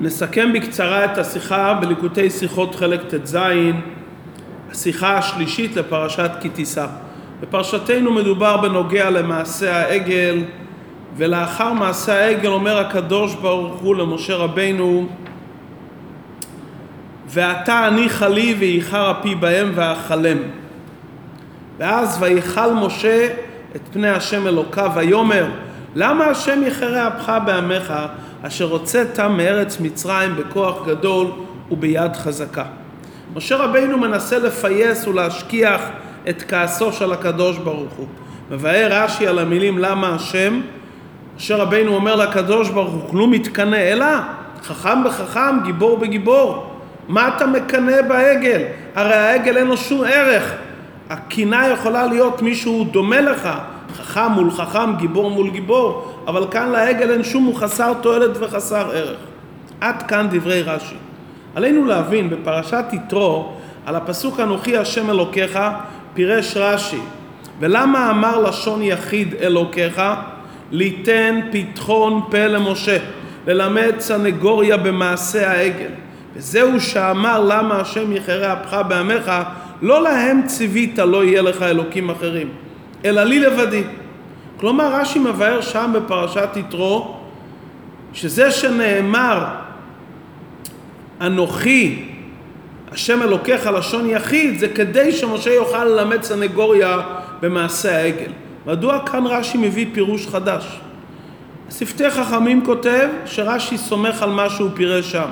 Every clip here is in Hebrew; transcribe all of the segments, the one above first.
נסכם בקצרה את השיחה בליקוטי שיחות חלק ט"ז, השיחה השלישית לפרשת כי תישא. בפרשתנו מדובר בנוגע למעשה העגל, ולאחר מעשה העגל אומר הקדוש ברוך הוא למשה רבינו ועתה הניחה לי ואיחר אפי בהם ואכלם. ואז ויכל משה את פני השם אלוקיו ויאמר למה השם יחרה אפך בעמך אשר הוצאת מארץ מצרים בכוח גדול וביד חזקה. משה רבינו מנסה לפייס ולהשכיח את כעסו של הקדוש ברוך הוא. מבאר רש"י על המילים למה השם, משה רבינו אומר לקדוש ברוך הוא כלום מתקנא אלא חכם בחכם גיבור בגיבור מה אתה מקנא בעגל? הרי העגל אין לו שום ערך הקינה יכולה להיות מישהו דומה לך חכם מול חכם, גיבור מול גיבור, אבל כאן לעגל אין שום, הוא חסר תועלת וחסר ערך. עד כאן דברי רש"י. עלינו להבין בפרשת יתרו, על הפסוק אנוכי השם אלוקיך, פירש רש"י, ולמה אמר לשון יחיד אלוקיך? ליתן פתחון פה למשה, ללמד סנגוריה במעשה העגל. וזהו שאמר למה השם יחרה אפך בעמך, לא להם ציווית לא יהיה לך אלוקים אחרים. אלא לי לבדי. כלומר רש"י מבאר שם בפרשת יתרו שזה שנאמר אנוכי השם אלוקיך לשון יחיד זה כדי שמשה יוכל ללמד סנגוריה במעשה העגל. מדוע כאן רש"י מביא פירוש חדש? שפתי חכמים כותב שרש"י סומך על מה שהוא פירש שם.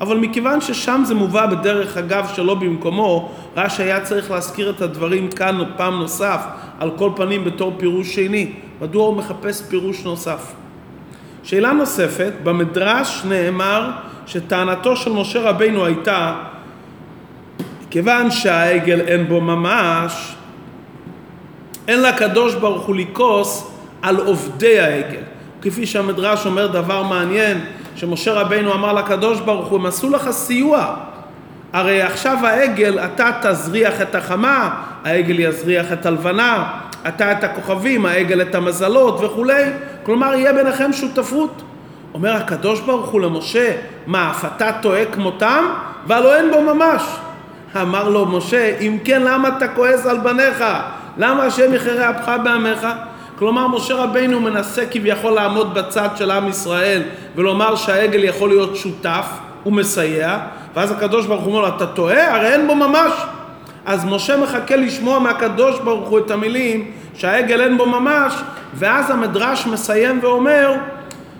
אבל מכיוון ששם זה מובא בדרך אגב שלא במקומו, רש"י היה צריך להזכיר את הדברים כאן פעם נוסף, על כל פנים בתור פירוש שני. מדוע הוא מחפש פירוש נוסף? שאלה נוספת, במדרש נאמר שטענתו של משה רבינו הייתה כיוון שהעגל אין בו ממש, אין לקדוש ברוך הוא לכעוס על עובדי העגל. כפי שהמדרש אומר דבר מעניין, שמשה רבינו אמר לקדוש ברוך הוא, הם עשו לך סיוע. הרי עכשיו העגל, אתה תזריח את החמה, העגל יזריח את הלבנה, אתה את הכוכבים, העגל את המזלות וכולי. כלומר, יהיה ביניכם שותפות. אומר הקדוש ברוך הוא למשה, מה, אף אתה טועה כמותם? והלא אין בו ממש. אמר לו משה, אם כן, למה אתה כועס על בניך? למה השם יחרה אפך בעמך? כלומר, משה רבינו מנסה כביכול לעמוד בצד של עם ישראל ולומר שהעגל יכול להיות שותף ומסייע, ואז הקדוש ברוך הוא אומר לו, אתה טועה? הרי אין בו ממש. אז משה מחכה לשמוע מהקדוש ברוך הוא את המילים שהעגל אין בו ממש, ואז המדרש מסיים ואומר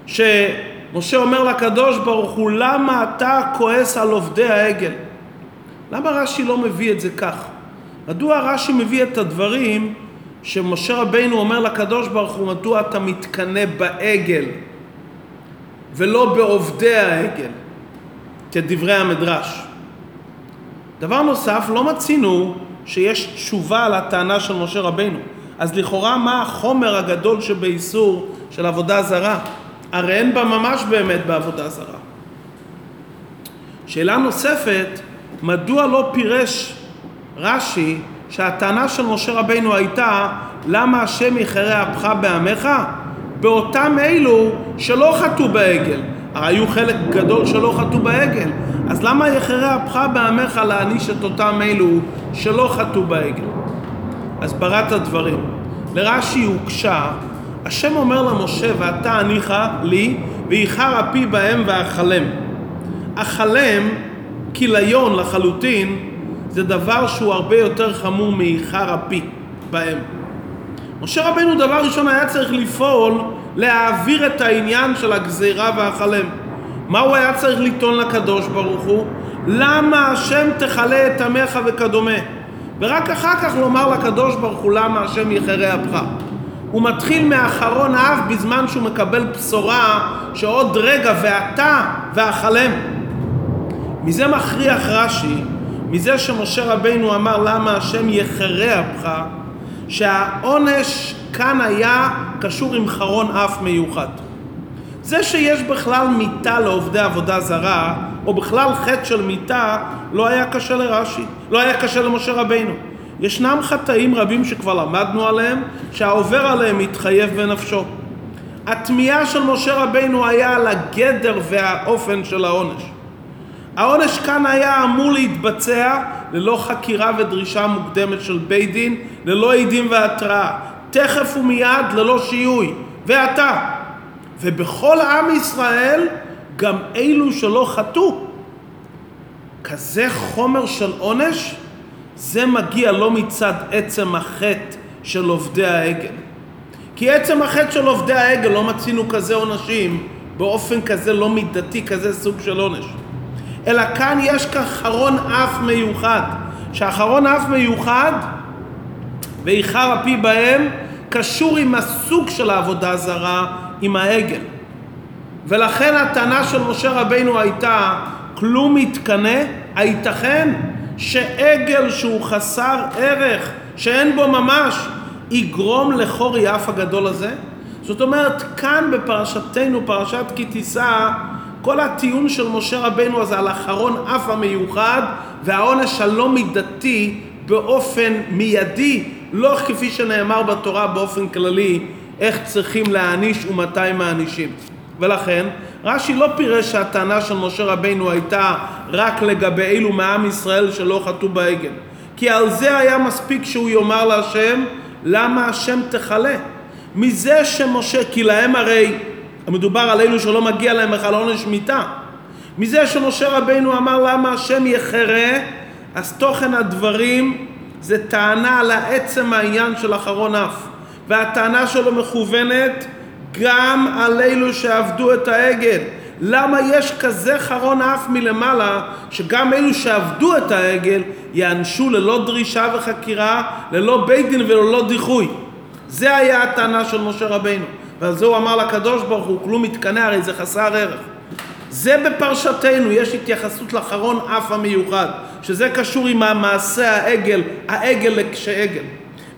שמשה אומר לקדוש ברוך הוא, למה אתה כועס על עובדי העגל? למה רש"י לא מביא את זה כך? מדוע רש"י מביא את הדברים שמשה רבינו אומר לקדוש ברוך הוא, מדוע אתה מתקנא בעגל ולא בעובדי העגל, כדברי המדרש. דבר נוסף, לא מצינו שיש תשובה על הטענה של משה רבינו. אז לכאורה מה החומר הגדול שבאיסור של עבודה זרה? הרי אין בה ממש באמת בעבודה זרה. שאלה נוספת, מדוע לא פירש רש"י שהטענה של משה רבינו הייתה למה השם יחרה אפך בעמך? באותם אלו שלא חטאו בעגל. היו חלק גדול שלא חטאו בעגל. אז למה יחרה אפך בעמך להעניש את אותם אלו שלא חטאו בעגל? הסברת הדברים. לרש"י הוקשה, השם אומר למשה ואתה הניחה לי ואיחר אפי בהם ואכלם. אכלם כיליון לחלוטין זה דבר שהוא הרבה יותר חמור מאיחר אפי בהם. משה רבנו דבר ראשון היה צריך לפעול להעביר את העניין של הגזירה והחלם. מה הוא היה צריך לטעון לקדוש ברוך הוא? למה השם תכלה את עמך וכדומה? ורק אחר כך לומר לקדוש ברוך הוא למה השם יחרה אפך. הוא מתחיל מאחרון האב בזמן שהוא מקבל בשורה שעוד רגע ואתה ואכלם. מזה מכריח רש"י, מזה שמשה רבינו אמר למה השם יחרה אפך, שהעונש כאן היה קשור עם חרון אף מיוחד. זה שיש בכלל מיתה לעובדי עבודה זרה, או בכלל חטא של מיתה, לא היה קשה לרש"י, לא היה קשה למשה רבינו. ישנם חטאים רבים שכבר למדנו עליהם, שהעובר עליהם מתחייב בנפשו. התמיהה של משה רבינו היה על הגדר והאופן של העונש. העונש כאן היה אמור להתבצע ללא חקירה ודרישה מוקדמת של בית דין, ללא עדים והתראה, תכף ומיד ללא שיהוי, ואתה. ובכל עם ישראל גם אלו שלא חטאו. כזה חומר של עונש, זה מגיע לא מצד עצם החטא של עובדי העגל. כי עצם החטא של עובדי העגל לא מצינו כזה עונשים באופן כזה לא מידתי, כזה סוג של עונש. אלא כאן יש כאן חרון אף מיוחד, שהחרון אף מיוחד ואיחר הפי בהם קשור עם הסוג של העבודה הזרה, עם העגל. ולכן הטענה של משה רבינו הייתה כלום יתקנא, הייתכן שעגל שהוא חסר ערך, שאין בו ממש, יגרום לחור יף הגדול הזה? זאת אומרת, כאן בפרשתנו, פרשת כי תישא, כל הטיעון של משה רבנו הזה על אחרון אף המיוחד והעונש הלא מידתי באופן מיידי, לא כפי שנאמר בתורה באופן כללי, איך צריכים להעניש ומתי מענישים. ולכן רש"י לא פירש שהטענה של משה רבנו הייתה רק לגבי אלו מעם ישראל שלא חטאו בעגל. כי על זה היה מספיק שהוא יאמר להשם למה השם תכלה? מזה שמשה, כי להם הרי מדובר על אלו שלא מגיע להם בכלל עונש מיתה. מזה שמשה רבינו אמר למה השם יחרה, אז תוכן הדברים זה טענה לעצם העניין של אחרון אף. והטענה שלו מכוונת גם על אלו שעבדו את העגל. למה יש כזה חרון אף מלמעלה, שגם אלו שעבדו את העגל יענשו ללא דרישה וחקירה, ללא בית דין וללא דיחוי. זה היה הטענה של משה רבינו. ועל זה הוא אמר לקדוש ברוך הוא, כלום מתקנא, הרי זה חסר ערך. זה בפרשתנו, יש התייחסות לחרון אף המיוחד, שזה קשור עם המעשה העגל, העגל כשעגל.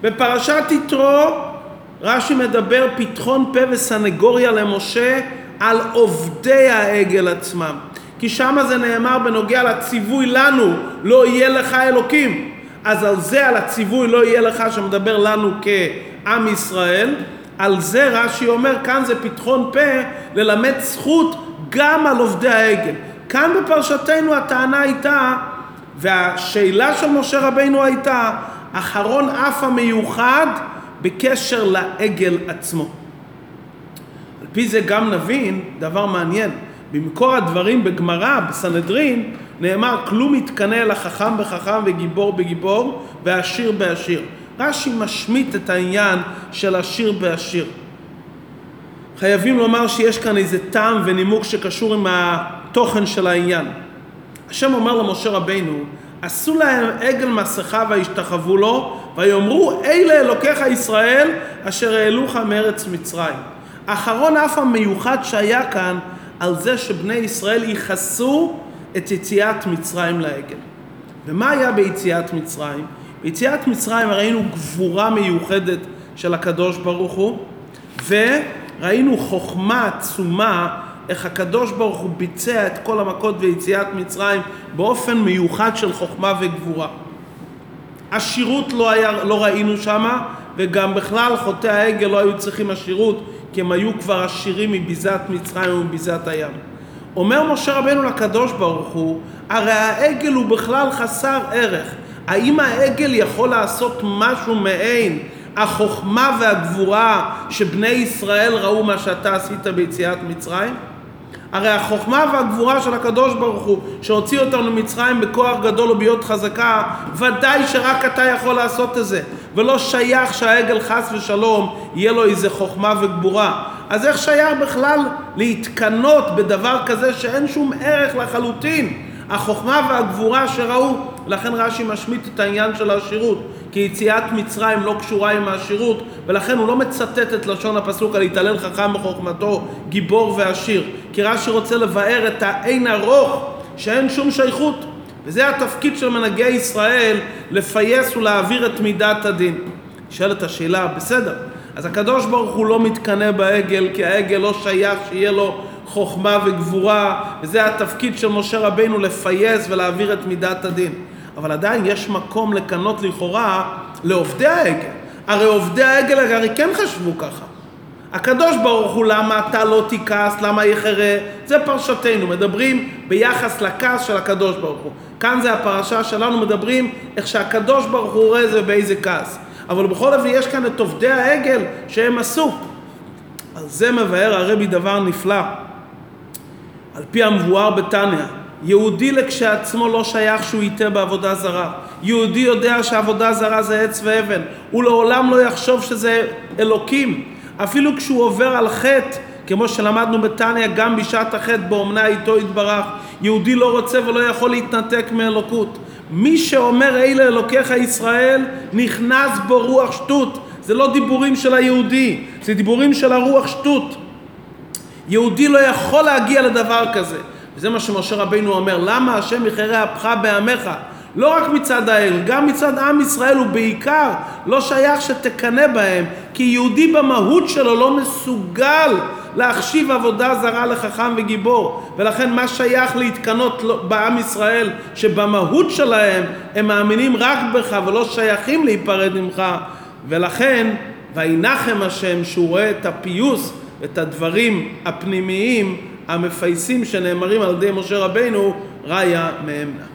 בפרשת יתרו, רש"י מדבר פתחון פה וסנגוריה למשה על עובדי העגל עצמם. כי שם זה נאמר בנוגע לציווי לנו, לא יהיה לך אלוקים. אז על זה, על הציווי לא יהיה לך, שמדבר לנו כעם ישראל, על זה רש"י אומר, כאן זה פתחון פה ללמד זכות גם על עובדי העגל. כאן בפרשתנו הטענה הייתה, והשאלה של משה רבינו הייתה, אחרון אף המיוחד בקשר לעגל עצמו. על פי זה גם נבין דבר מעניין. במקור הדברים בגמרא, בסנהדרין, נאמר כלום יתקנא אלא חכם בחכם וגיבור בגיבור ועשיר בעשיר. רש"י משמיט את העניין של עשיר בעשיר. חייבים לומר שיש כאן איזה טעם ונימוק שקשור עם התוכן של העניין. השם אומר למשה רבינו, עשו להם עגל מסכה וישתחוו לו, ויאמרו אלה אלוקיך ישראל אשר העלוך מארץ מצרים. האחרון אף המיוחד שהיה כאן על זה שבני ישראל יכסו את יציאת מצרים לעגל. ומה היה ביציאת מצרים? ביציאת מצרים ראינו גבורה מיוחדת של הקדוש ברוך הוא, וראינו חוכמה עצומה איך הקדוש ברוך הוא ביצע את כל המכות ויציאת מצרים באופן מיוחד של חוכמה וגבורה. עשירות לא, היה, לא ראינו שמה, וגם בכלל חוטאי העגל לא היו צריכים עשירות, כי הם היו כבר עשירים מביזת מצרים ומביזת הים. אומר משה רבנו לקדוש ברוך הוא, הרי העגל הוא בכלל חסר ערך. האם העגל יכול לעשות משהו מעין החוכמה והגבורה שבני ישראל ראו מה שאתה עשית ביציאת מצרים? הרי החוכמה והגבורה של הקדוש ברוך הוא שהוציא אותנו ממצרים בכוח גדול ובהיות חזקה ודאי שרק אתה יכול לעשות את זה. ולא שייך שהעגל חס ושלום יהיה לו איזה חוכמה וגבורה. אז איך שייך בכלל להתקנות בדבר כזה שאין שום ערך לחלוטין? החוכמה והגבורה שראו לכן רש"י משמיט את העניין של העשירות כי יציאת מצרים לא קשורה עם העשירות ולכן הוא לא מצטט את לשון הפסוק על להתעלל חכם בחוכמתו גיבור ועשיר. כי רש"י רוצה לבאר את האין ארוך שאין שום שייכות. וזה התפקיד של מנהגי ישראל לפייס ולהעביר את מידת הדין. נשאלת השאלה בסדר אז הקדוש ברוך הוא לא מתקנא בעגל כי העגל לא שייך שיהיה לו חוכמה וגבורה וזה התפקיד של משה רבינו לפייס ולהעביר את מידת הדין אבל עדיין יש מקום לקנות לכאורה לעובדי העגל. הרי עובדי העגל הרי כן חשבו ככה. הקדוש ברוך הוא, למה אתה לא תכעס, למה יחרה, זה פרשתנו, מדברים ביחס לכעס של הקדוש ברוך הוא. כאן זה הפרשה שלנו, מדברים איך שהקדוש ברוך הוא רואה זה באיזה כעס. אבל בכל אופן יש כאן את עובדי העגל שהם עשו. על זה מבאר הרבי דבר נפלא. על פי המבואר בתניא, יהודי לכשעצמו לא שייך שהוא יטעה בעבודה זרה. יהודי יודע שעבודה זרה זה עץ ואבן. הוא לעולם לא יחשוב שזה אלוקים. אפילו כשהוא עובר על חטא, כמו שלמדנו בתניא, גם בשעת החטא באומנה איתו יתברך, יהודי לא רוצה ולא יכול להתנתק מאלוקות. מי שאומר אלה אלוקיך ישראל, נכנס בו רוח שטות. זה לא דיבורים של היהודי, זה דיבורים של הרוח שטות. יהודי לא יכול להגיע לדבר כזה. וזה מה שמשה רבינו אומר, למה השם יחרה אפך בעמך? לא רק מצד האל, גם מצד עם ישראל, ובעיקר לא שייך שתקנא בהם, כי יהודי במהות שלו לא מסוגל להחשיב עבודה זרה לחכם וגיבור, ולכן מה שייך להתקנות בעם ישראל, שבמהות שלהם הם מאמינים רק בך ולא שייכים להיפרד ממך, ולכן וינחם השם שהוא רואה את הפיוס, את הדברים הפנימיים המפייסים שנאמרים על ידי משה רבינו, ראיה מאמנה.